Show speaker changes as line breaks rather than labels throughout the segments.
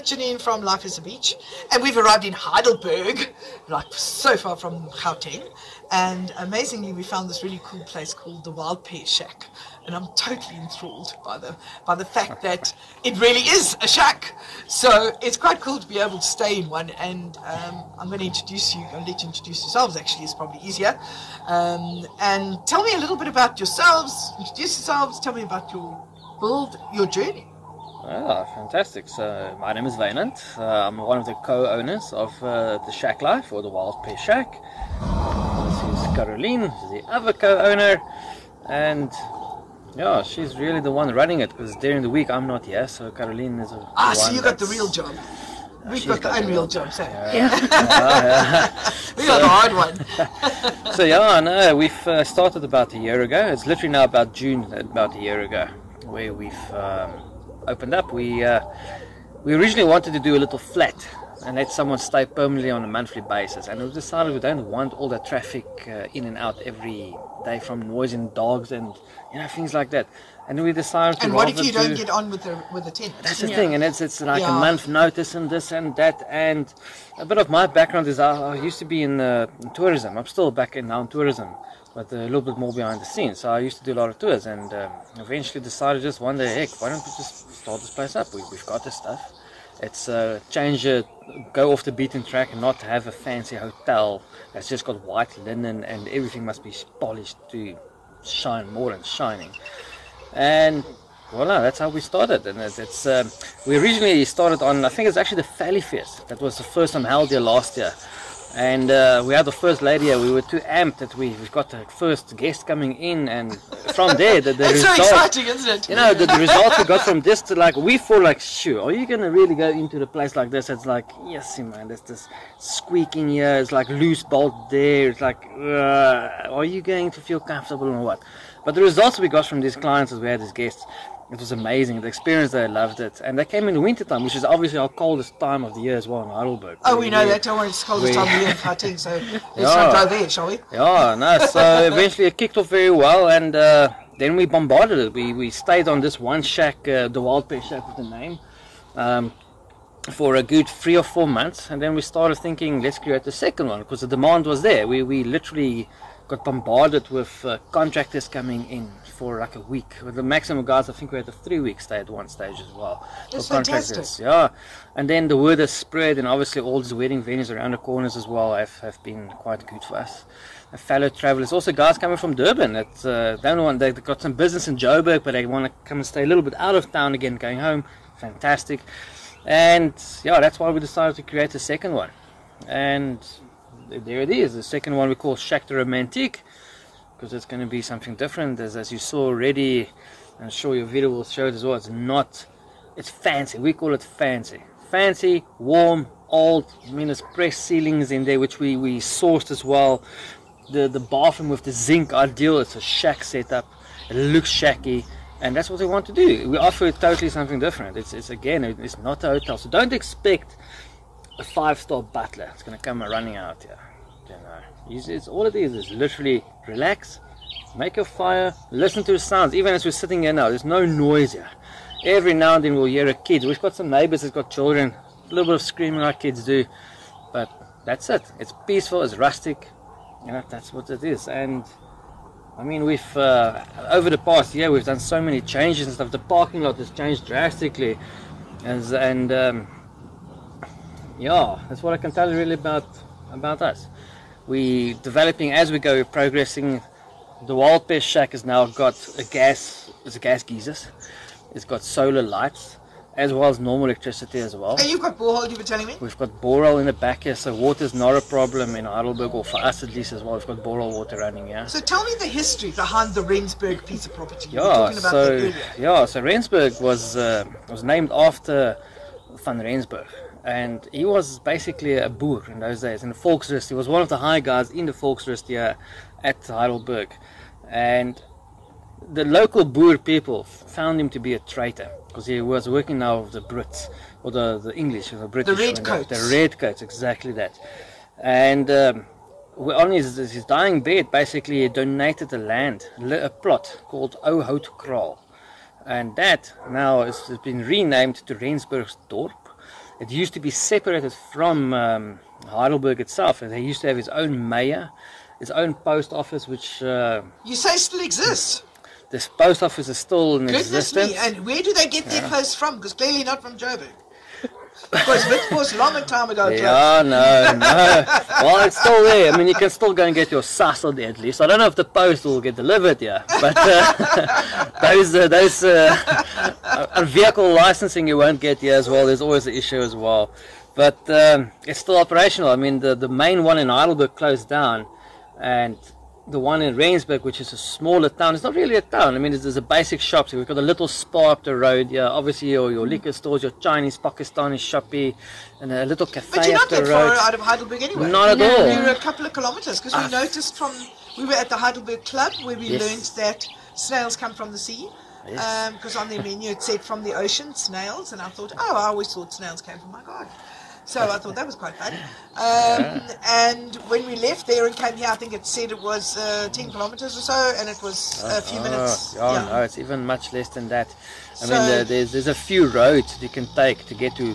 with Janine from Life is a Beach, and we've arrived in Heidelberg, like so far from Gauteng. And amazingly, we found this really cool place called the Wild Pear Shack, and I'm totally enthralled by the by the fact that it really is a shack. So it's quite cool to be able to stay in one. And um, I'm going to introduce you. I'll let you introduce yourselves. Actually, it's probably easier. Um, and tell me a little bit about yourselves. Introduce yourselves. Tell me about your build, your journey.
Ah, fantastic. So, my name is Wynand. Uh, I'm one of the co-owners of uh, the Shack Life or the Wild Pear Shack. This is Karolene, she's the other co-owner, and yeah, she's really the one running it because during the week I'm not here, so Karolene is. A,
Ah,
the
so you got the real job. We've
she's
got the
got the
unreal
real
job, so
Yeah, yeah.
we got the hard one.
so yeah, no, we've uh, started about a year ago. It's literally now about June, about a year ago, where we've um, opened up. We uh, we originally wanted to do a little flat and let someone stay permanently on a monthly basis, and we decided we don't want all that traffic uh, in and out every day from noise and dogs and you know things like that. And we decided to
And what if
rather
you don't get on with the with the tenant?
that's the thing, and it's it's like
Yeah.
a month notice and this and that. And a bit of my background is I, I used to be in, uh, in tourism. I'm still back in now in tourism, but a little bit more behind the scenes. So I used to do a lot of tours, and um, eventually decided just one day, heck, why don't we just start this place up? We, we've got the stuff. It's uh, change it, go off the beaten track, and not have a fancy hotel that's just got white linen and everything must be polished to shine more and shining. And voila, that's how we started. And it's, it's um, we originally started on, I think it's actually the Valley Fest. That was the first time held here last year. And uh, we had the first lady here. We were too amped that we, we've got the first guest coming in. And from there, the, the
It's so exciting, isn't it?
you know, the, the results we got from this to like, we thought like, sure, are you going to really go into the place like this? It's like, yes, man, there's this squeaking here. It's like loose bolt there. It's like, uh, are you going to feel comfortable or what? But the results we got from these clients as we had these guests, it was amazing. The experience, they loved it. And they came in the winter time, which is obviously our coldest time of the year as well in Heidelberg.
Oh, we know that. Don't it's cold this
we-
time of the year in Gauteng, so let's
Yeah.
not go there, shall we?
Yeah, no. So eventually it kicked off very well, and uh, then we bombarded it. We we stayed on this one shack, uh, the Wild Pear Shack with the name, um, for a good three or four months, and then we started thinking, let's create the second one because the demand was there. We we literally got bombarded with uh, contractors coming in for like a week. With the maximum guys, I think we had a three-week stay at one stage as well.
That's fantastic.
Yeah, and then the word has spread, and obviously all these wedding venues around the corners as well have, have been quite good for us. And fellow travelers, also guys coming from Durban that uh, don't want they've got some business in Joburg, but they want to come and stay a little bit out of town again, going home. Fantastic, and yeah, that's why we decided to create a second one, and there it is. The second one we call Shack the Romantique because it's going to be something different. As, as you saw already, I'm sure your video will show it as well. It's not, it's fancy. We call it fancy. Fancy, warm, old. I mean, there's pressed ceilings in there, which we, we sourced as well. The the bathroom with the zinc ideal. It's a shack setup. It looks shacky. And that's what we want to do. We offer totally something different. It's, it's again, it's not a hotel. So don't expect a five-star butler. It's going to come running out here. It's, it's all it is. Is literally relax, make a fire, listen to the sounds. Even as we're sitting here now, there's no noise here. Every now and then we'll hear a kid. We've got some neighbors that's got children. A little bit of screaming like kids do, but that's it. It's peaceful. It's rustic. You know, that's what it is. And I mean, we've uh, over the past year we've done so many changes and stuff. The parking lot has changed drastically, and and um, yeah, that's what I can tell you really about about us. We developing as we go, we're progressing. The Wild Pear Shack has now got a gas, it's a gas geysers. It's got solar lights, as well as normal electricity as well.
And you've got borehole, you were telling me?
We've got borehole in the back here, so water's not a problem in Heidelberg, or for us at least as well. We've got borehole water running here.
So tell me the history behind the Rensburg piece of property.
Yeah,
talking about
so yeah, so Rensburg was uh, was named after van Rensburg, and he was basically a boer in those days in the Volksraad. He was one of the high guys in the Volksraad here at Heidelberg, and the local Boer people found him to be a traitor because he was working now with the Brits or the the English or the British. The
redcoats.
The redcoats, exactly that, and. Um, on his, his dying bed, basically, he donated a land, a plot called Ohout Kraal. And that now has been renamed to Rensburgsdorp. It used to be separated from um, Heidelberg itself. And they used to have its own mayor, its own post office, which uh,
You say still exists.
this post office is still in
Goodness
existence.
me. And where do they get their posts from? Because clearly not from Joburg. Because it was long a long time ago.
Yeah, no, no. Well, it's still there. I mean, you can still go and get your sassel there at least. I don't know if the post will get delivered here, but uh, those uh, those uh, uh, vehicle licensing you won't get here as well. There's always an issue as well, but um, it's still operational. I mean, the the main one in Heidelberg closed down, and the one in Rensburg, which is a smaller town, it's not really a town. I mean, there's, a basic shop. So we've got a little spa up the road. Yeah, obviously your, your hmm. liquor stores, your Chinese, Pakistani shoppy, and a little cafe
But you're not that
road.
far out of Heidelberg anyway.
Not at all.
We were a couple of kilometers because we ah. noticed from we were at the Heidelberg Club where we
Yes.
learned that snails come from the sea.
Yes.
Um, because on their menu it said from the ocean snails, and I thought, oh, I always thought snails came from my garden. So I thought that was quite fun. Um, And when we left there and came here, I think it said it was uh, 10 kilometers or so, and it was a few
Oh,
minutes.
yeah, no, it's even much less than that. I
So-
mean, there, there's there's a few roads you can take to get to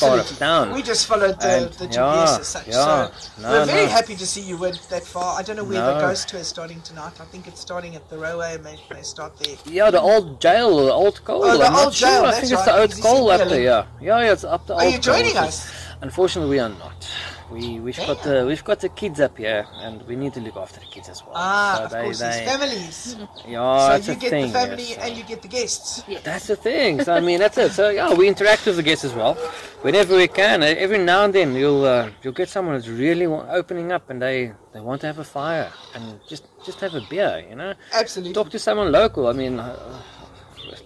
part of town.
We just followed the,
And-
the GPS
yeah,
as such.
yeah.
so
No,
we're very
no.
happy to see you went that far. I don't know where the
No.
ghost tour is starting tonight. I think it's starting at the railway. May may start there.
yeah, the old jail, the old coal.
Oh, the
I'm
old
sure.
jail,
I
that's
think it's the old coal up there. Yeah, yeah, yeah it's up the
Are
old
you joining
which
us?
Unfortunately, we are not. We we've got the we've got the kids up here, and we need to look after the kids as well.
Ah,
So
of
they-
course,
they-
families.
Yeah, that's
so you get
thing,
the family
yes.
and you get the guests.
That's the thing. So I mean, that's it. So yeah, we interact with the guests as well, whenever we can. Every now and then, you'll uh, you'll get someone that's really opening up, and they they want to have a fire and just just have a beer, you know.
Absolutely.
Talk to someone local. I mean, uh,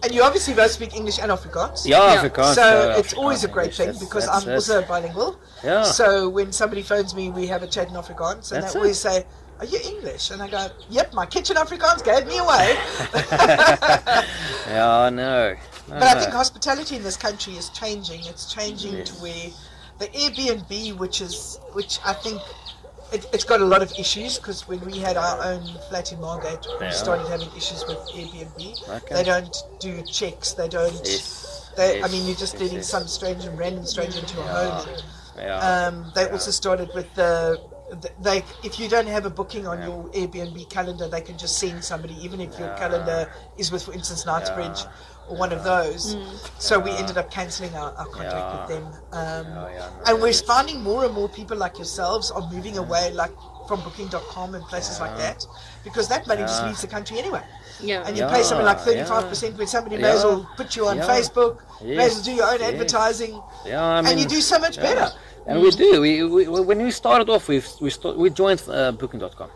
And you obviously both speak English and Afrikaans.
yeah,
Yeah.
Afrikaans.
So
uh,
it's always a great
yes,
thing
that's-
because
that's
I'm
it.
also bilingual.
Yeah.
So when somebody phones me, we have a chat in Afrikaans, and
That's
they
it.
always say, "Are you English?" And I go, "Yep, my kitchen Afrikaans gave me away."
Yeah, no. no
But I think hospitality in this country is changing. It's changing to where the Airbnb, which is which I think it, it's got a lot of issues because when we had our own flat in Margate, we
Yeah.
started having issues with Airbnb.
Okay.
They don't do checks. They don't.
Yes,
They, I mean, you're just
yes,
letting
yes.
some stranger, and random stranger into your
Yeah.
home.
Yeah.
Um, they also started with the. the- They, if you don't have a booking on
Yeah.
your Airbnb calendar, they can just send somebody, even if your calendar is with, for instance, NightsBridge
Yeah.
Or one of those. So we ended up cancelling our, our contract
Yeah.
with them. Um,
Yeah, yeah,
and we're finding more and more people like yourselves are moving away, like from Booking.com and places like that, because that money just leaves the country anyway.
Yeah.
And you pay something like 35% when somebody may as well put you on
Yeah.
Facebook, may as well do your own
yes.
advertising,
yeah, I mean,
and you do so much
yeah.
better.
And we do. We, we when we started off, we we st- we joined uh, Booking.com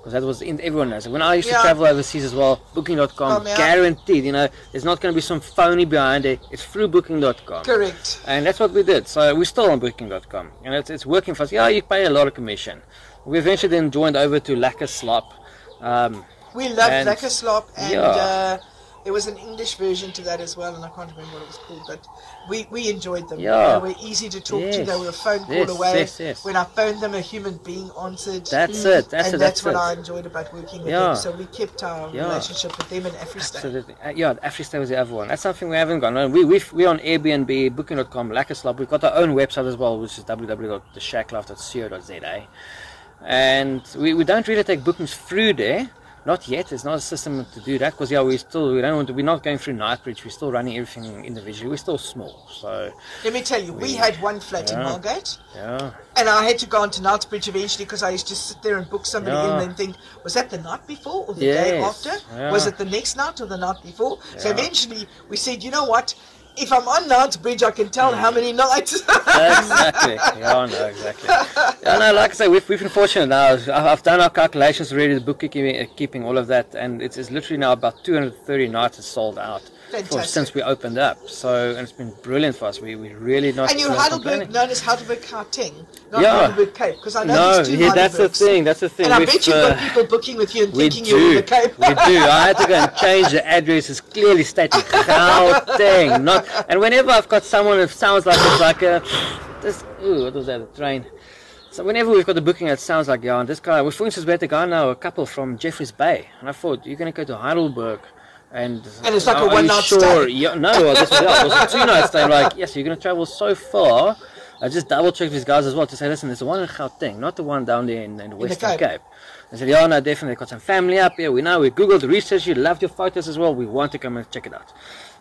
because that was in everyone knows. When I used
Yeah.
to travel overseas as well, Booking.com
Oh, yeah.
guaranteed. You know, there's not going to be some phony behind it. It's through Booking.com.
Correct.
And that's what we did. So we're still on Booking.com, and it's, it's working for us. Yeah, you pay a lot of commission. We eventually then joined over to LekkerSlaap. Um,
We love LekkerSlaap, and
Yeah.
uh, there was an English version to that as well, and I can't remember what it was called, but we, we enjoyed them.
Yeah.
They were easy to talk to, they were a phone call
Yes,
away.
yes, yes.
When I phoned them, a human being answered.
that's it. That's
and
it.
that's,
That's,
what
it.
I enjoyed about working with
Yeah.
them. So we kept our
Yeah.
relationship with them and AfriStay.
Absolutely. Uh, yeah, AfriStay was the other one. That's something we haven't gone on. We, we've, we're on Airbnb, Booking.com, LekkerSlaap. We've got our own website as well, which is www.theshackloft.co.za. And we, we don't really take bookings through there. Not yet. There's not a system to do that because yeah, we still we don't want to. We're not going through NightsBridge. We're still running everything individually. We're still small, so
Let me tell you, we had one flat in Margate.
yeah.
And I had to go on to NightsBridge eventually because I used to sit there and book somebody
Yeah.
in and think, was that the night before or the day after?
yeah.
Was it the next night or the night before? So eventually we said, you know what? If I'm on NightsBridge, I can tell how many nights.
exactly. Yeah, no, exactly. Yeah, no, like I say, we've, we've been fortunate now. I've, done our calculations already, the bookkeeping, keeping all of that, and it's, it's literally now about 230 nights is sold out
Fantastic.
since we opened up. So, and it's been brilliant for us. We we really not.
and you're Heidelberg, known as Heidelberg Gauteng, not
Yeah.
Heidelberg Cape, because I know
No,
there's two
yeah, that's the thing. That's the thing.
And I
We've,
bet you've
uh,
got people booking with you and thinking you're in the Cape.
we do. I had to go and change the address. It's clearly stated Gauteng. Not. And whenever I've got someone that sounds like it's like a this. Ooh, what was that? A train. So whenever we've got a booking that sounds like yeah, and this guy. Well, for instance, we had a guy now, a couple from Jeffreys Bay, and I thought you're going to go to Heidelberg And,
And it's like a
are you
one-night
sure?
stay.
Yeah, no, well, this was, yeah, it was a two night stay. Like, yes, you're going to travel so far. I just double checked these guys as well to say, listen, there's the one in Gauteng, not the one down there in, in the Western
Cape.
Cape. I said, yeah, no, definitely. Got some family up here. We know. We Googled, researched you, loved your photos as well. We want to come and check it out.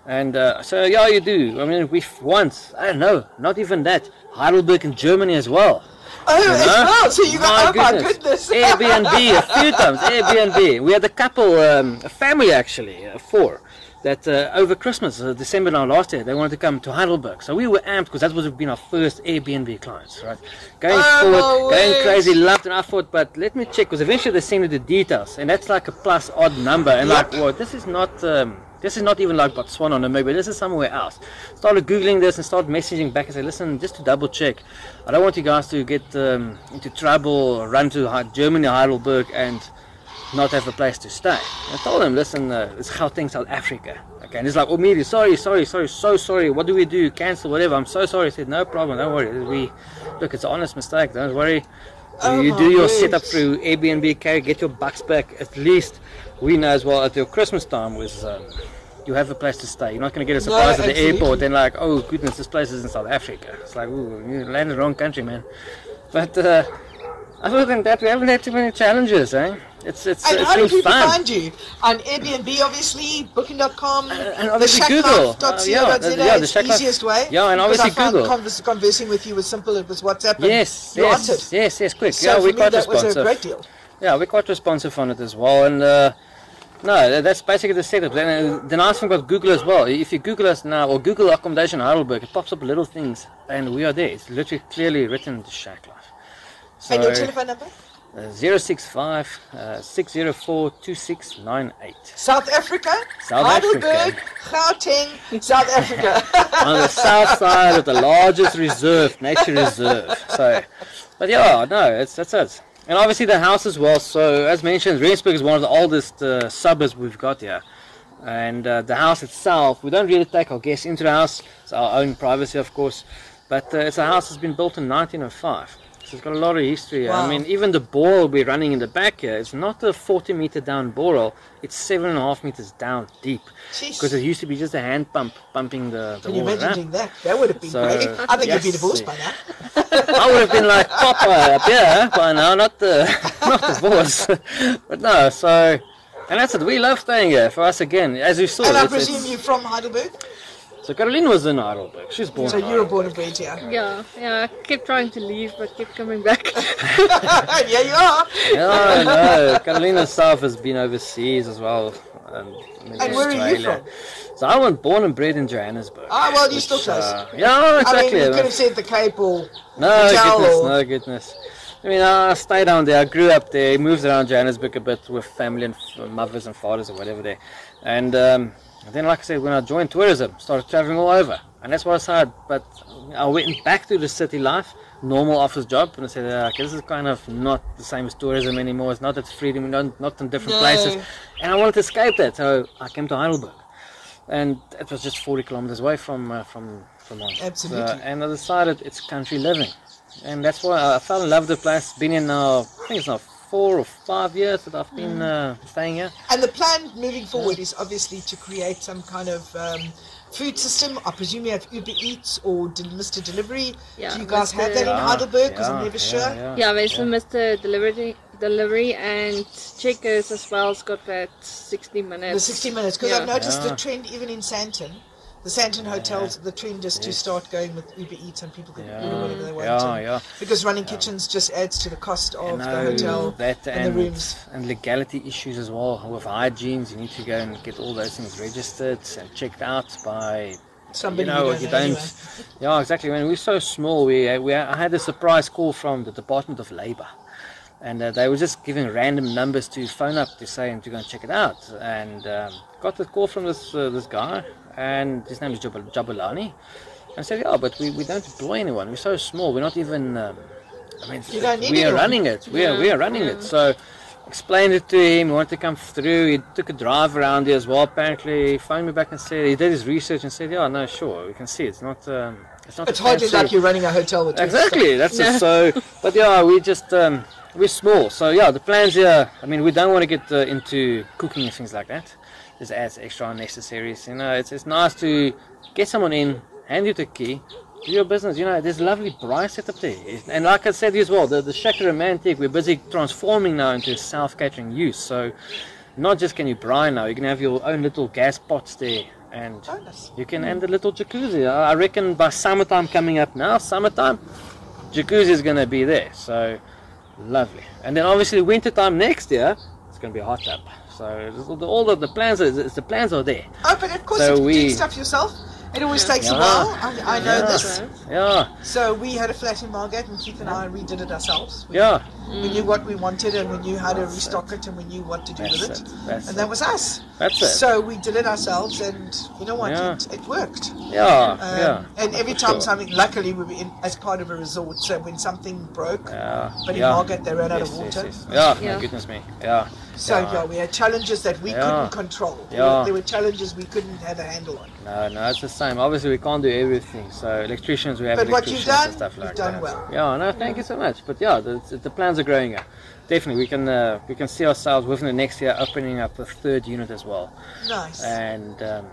And uh, so, yeah, you do. I mean, we've once, I don't know, not even that, Heidelberg in Germany as well.
Oh,
You know?
well. So you got, oh my goodness.
Airbnb a few times. Airbnb. We had a couple, um, a family actually, uh, four, that uh, over Christmas, uh, December now last year, they wanted to come to Heidelberg. So we were amped because that would have been our first Airbnb clients, right? Going
Oh,
forward,
my
going crazy, loved and I thought, but let me check because eventually they send me the details, and that's like a plus odd number, and like,
Yep.
well, this is not. Um, this is not even like Botswana or Namibia. This is somewhere else. Started googling this and started messaging back and say, listen, just to double check, I don't want you guys to get um, into trouble, run to Germany, Heidelberg, and not have a place to stay. I told him, listen, uh, it's Gauteng, South Africa. Okay, and he's like, oh, Miri, sorry, sorry, sorry, so sorry. What do we do? Cancel, whatever. I'm so sorry. I said, no problem, don't worry. We look, it's an honest mistake. Don't worry.
Oh
you do your
word.
setup through Airbnb, carry, get your bucks back. At least we know as well at your Christmas time was. Um, you have a place to stay. You're not going to get a surprise at the airport and like, oh goodness, this place is in South Africa. It's like, ooh, you landed in the wrong country, man. But uh, other than that, we haven't had too many challenges, eh? It's it's
And
it's
how do people
fun.
find you? On Airbnb, obviously, booking.com,
and obviously Google. Uh, yeah, the- yeah, the
it's
Shack
the
Life-
easiest way.
Yeah, and obviously
I found
Google.
Convers- conversing with you was simple. It was WhatsApp. and
Yes,
you
yes, yes, yes, quick.
So
yeah, we're
that was
responsive.
a great deal.
Yeah, we're quite responsive on it as well, and uh, no, that's basically the setup. Then uh, the nice thing about Google as well, if you Google us now or Google accommodation Heidelberg, it pops up little things, and we are there. It's literally clearly written to Shack Life. So,
and your telephone number?
uh, 065 uh, 604 2698
South Africa,
South
Heidelberg, Gauteng, South Africa.
on the south side of the largest reserve, nature reserve. So, but yeah, no, it's that's it. And obviously the house as well. So as mentioned, Rensburg is one of the oldest uh, suburbs we've got here. And uh, the house itself, we don't really take our guests into the house. It's our own privacy, of course. But uh, it's a house that's been built in 1905. It's got a lot of history.
Wow.
I mean, even the borehole we're running in the back here, it's not a 40 meter down borehole. It's seven and a half meters down deep. Because it used to be just a hand pump pumping the, the
Can you imagine doing that? That would have been
So,
great. I think you'd be divorced by now.
I would have been like Popeye up here by now, not the not the divorce. but no, so and that's it. We love staying here. For us again, as you saw.
And I presume
it's-
you're from Heidelberg?
So Karolene was in Heidelberg. She's born.
So
in
you were born and bred here.
Yeah, yeah. I kept trying to leave, but kept coming back.
yeah, you are.
No, no. Karolene herself has been overseas as well. Um, in
And where are you
Australia. So I was born and bred in Johannesburg.
Ah, well, you're still close.
uh, yeah, exactly.
I mean, you could have said the Cape or
No
Hotel
goodness,
or-
no goodness. I mean, I stayed down there. I grew up there. Moved around Johannesburg a bit with family and f- mothers and fathers or whatever there. And um, then, like I said, when I joined tourism, started traveling all over, and that's what I started. But I went back to the city life, normal office job, and I said, uh, okay, this is kind of not the same as tourism anymore. It's not that freedom, not, not in different
No.
places, and I wanted to escape that. So I came to Heidelberg, and it was just 40 kilometers away from uh, from from Ons.
Absolutely.
So, and I decided it's country living and that's why I fell in love with the place. Been in now, I think it's now four or five years that I've been uh, staying here.
And the plan moving forward is obviously to create some kind of um, food system. I presume you have Uber Eats or De- Mr. Delivery.
Yeah,
Do you guys have
Mr.
that in
Yeah,
Heidelberg? Because I'm
yeah,
never
yeah,
sure.
yeah,
yeah, there's
yeah.
a Mr. Delivery, delivery and Checkers as well. It's got that 60 minutes.
The 60 minutes. Because
Yeah.
I've noticed
Yeah.
the trend even in Sandton. The Sandton hotels, the trend is to start going with Uber Eats and people can
Yeah.
order whatever they want.
Yeah,
and-
yeah.
Because running kitchens just adds to the cost of
No,
the hotel
that
and,
and,
the rooms.
and legality issues as well with hygienes. You need to go and get all those things registered and checked out by
Somebody
you know,
you
you
don't know
don't.
anyway.
Yeah, exactly. When we're so small, we, we I had a surprise call from the Department of Labour, and uh, they were just giving random numbers to phone up to say and to go and check it out. And um, got the call from this uh, this guy, and his name is Jabal- Jabalani. I said, yeah, but we, we don't employ anyone. We're so small. We're not even. Um, I mean,
You don't need
we are running it. We are we are running
yeah.
it. So explained it to him. He wanted to come through. He took a drive around here as well. Apparently, he phoned me back and said he did his research and said, "Yeah, no, sure, we can see it's not. Um, it's not.
It's hardly
fancy-
like you're running a hotel with
Exactly. That's
Yeah.
it. So, but yeah, we just um, we're small. So yeah, the plans here. I mean, we don't want to get uh, into cooking and things like that. just adds extra unnecessaries. You know, it's it's nice to get someone in, hand you the key, do your business. You know, there's a lovely braai set up there, and like I said as well, the the Shack Romantic we're busy transforming now into self catering use. So, not just can you braai now, you can have your own little gas pots there. And oh,
Bonus.
you can end a little jacuzzi. I I reckon by summertime coming up now, summertime, jacuzzi is going to be there. So lovely. And then obviously wintertime next year, it's going to be a hot tub. So all the, all of the plans, are, the plans are there.
Oh, but of course,
So
if you
we-
do stuff yourself, it always takes a while. I, I know
Yeah.
this.
Yeah,
So we had a flat in Margate, and Keith and I redid it ourselves. We,
yeah.
We knew what we wanted, and we knew how to restock it, and we knew what to do
That's
with
it.
it. And
it.
that was us.
That's it.
So we did it ourselves, and you know what?
Yeah.
It, it worked.
Yeah,
Um,
yeah.
And every time
sure.
something, luckily we were in as part of a resort, so when something broke,
Yeah.
but in
yeah.
Margate they ran out of water.
yes. Yeah,
Yeah.
goodness me. Yeah.
So yeah. we had challenges that we
Yeah.
couldn't control. There
Yeah.
were- There were challenges we couldn't have a handle on.
No, no, it's the same. Obviously, we can't do everything. So electricians, we have
But what you've
electricians
done,
and stuff
you've
like
done
that.
well.
Yeah, no, thank you so much. But yeah, the, the plans are growing up. Definitely, we can uh, we can see ourselves within the next year opening up a third unit as well.
Nice.
And um,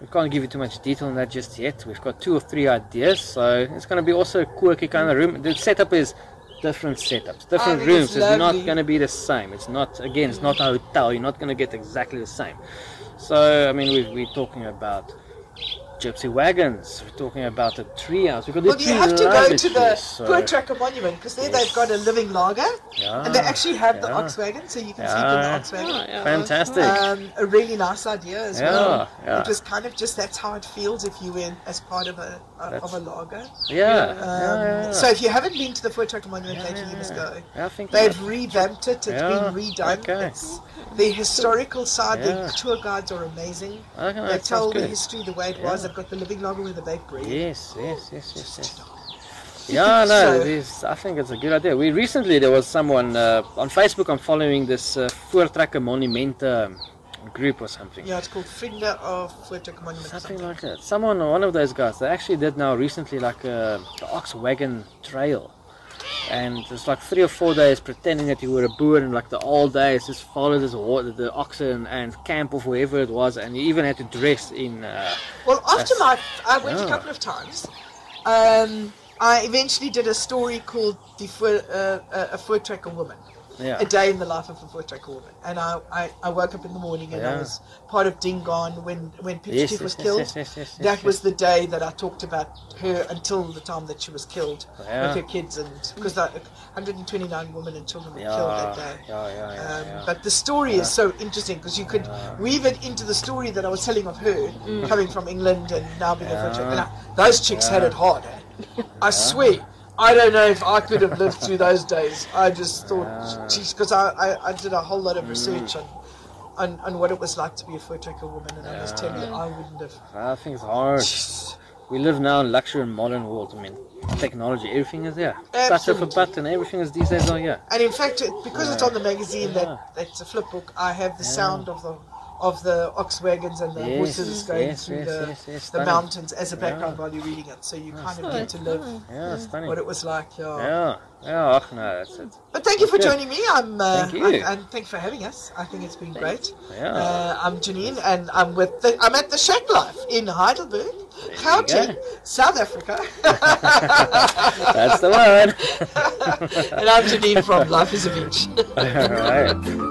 we can't give you too much detail on that just yet. We've got two or three ideas, so it's going to be also a quirky kind of room. The setup is different setups, different
think
rooms.
it's
It's not going to be the same. It's not again, it's not a hotel. You're not going to get exactly the same. So I mean, we, we're talking about gypsy wagons. We're talking about a treehouse. We've got
well, you have to go
lovely
to the
trees, so-
Voortrekker Monument because there
Yes.
they've got a living laager
Yeah,
and they actually have the
yeah.
ox wagon, so you can sleep in the
Yeah.
ox wagon.
Oh, yeah.
Fantastic.
Um, a really nice idea as
Yeah,
well.
yeah.
It was kind of just that's how it feels if you were as part of a, a of a laager.
yeah,
Um,
yeah.
So if you haven't been to the Voortrekker Monument lately, you must go.
I think
They've revamped it. It's been redone.
okay.
It's, the historical side, the tour guides are amazing.
Okay,
They tell the history the way it was. They've got the living laager with the baked bread.
Yes, yes, yes, yes, yes. Yeah, no,
So-
I think it's a good idea. We recently there was someone uh, on Facebook. I'm following this uh, Voortrekker Monumenta group or something.
Yeah, it's called Finger of Tracker Monument.
Something
something.
like that. Someone, one of those guys, they actually did now recently like a the ox wagon trail, and it's like three or four days pretending that you were a boer and like the old days, just follow this wa- the oxen and camp of whoever it was, and you even had to dress in. Uh,
Well, after my, I went a couple of times. Um, I eventually did a story called the Foot, uh, uh, a Voortrekker Woman.
Yeah.
A day in the life of a Foot Woman. And I, I, I woke up in the morning and I was part of Dingon when, when Pitch
Yes,
Chief was
yes, yes,
killed.
yes, yes, yes,
that
yes,
was the day that I talked about her until the time that she was killed
Yeah.
with her kids. and Because 129 women and children were
yeah,
killed that day.
yeah, yeah, yeah,
Um,
yeah.
But the story is so interesting because you could
Yeah.
weave it into the story that I was telling of her coming from England and now being a
Yeah.
And I, those chicks had it hard. eh? I swear. I don't know if I could have lived through those days. I just thought,
Yeah.
geez, because I, I, I did a whole lot of
Mm.
research on, on, on what it was like to be a tracker woman, and I must tell you, I wouldn't have.
I think it's hard. We live now in luxury and modern world. I mean, technology, everything is there. Touch of a
Absolutely.
button, everything is these days are here.
And in fact, because it's on the magazine
Yeah.
that that's a flip book, I have the
Yeah.
sound of the of the ox wagons and the
Yes,
horses going
yes,
through
yes,
the, the mountains as a background
Yeah.
while you're reading it. So you kind
Oh,
of get to live
Yeah,
what it was like. Yeah.
Yeah, yeah, ach, no, that's it.
But thank you for joining me. I'm uh,
Thank you.
I- and thanks for having us. I think it's been great.
Yeah.
Uh, I'm Janine, and I'm with the, I'm at the Shack Life in Heidelberg, Gauteng. South Africa.
That's the one.
and I'm Janine from Life is a Beach.
All right.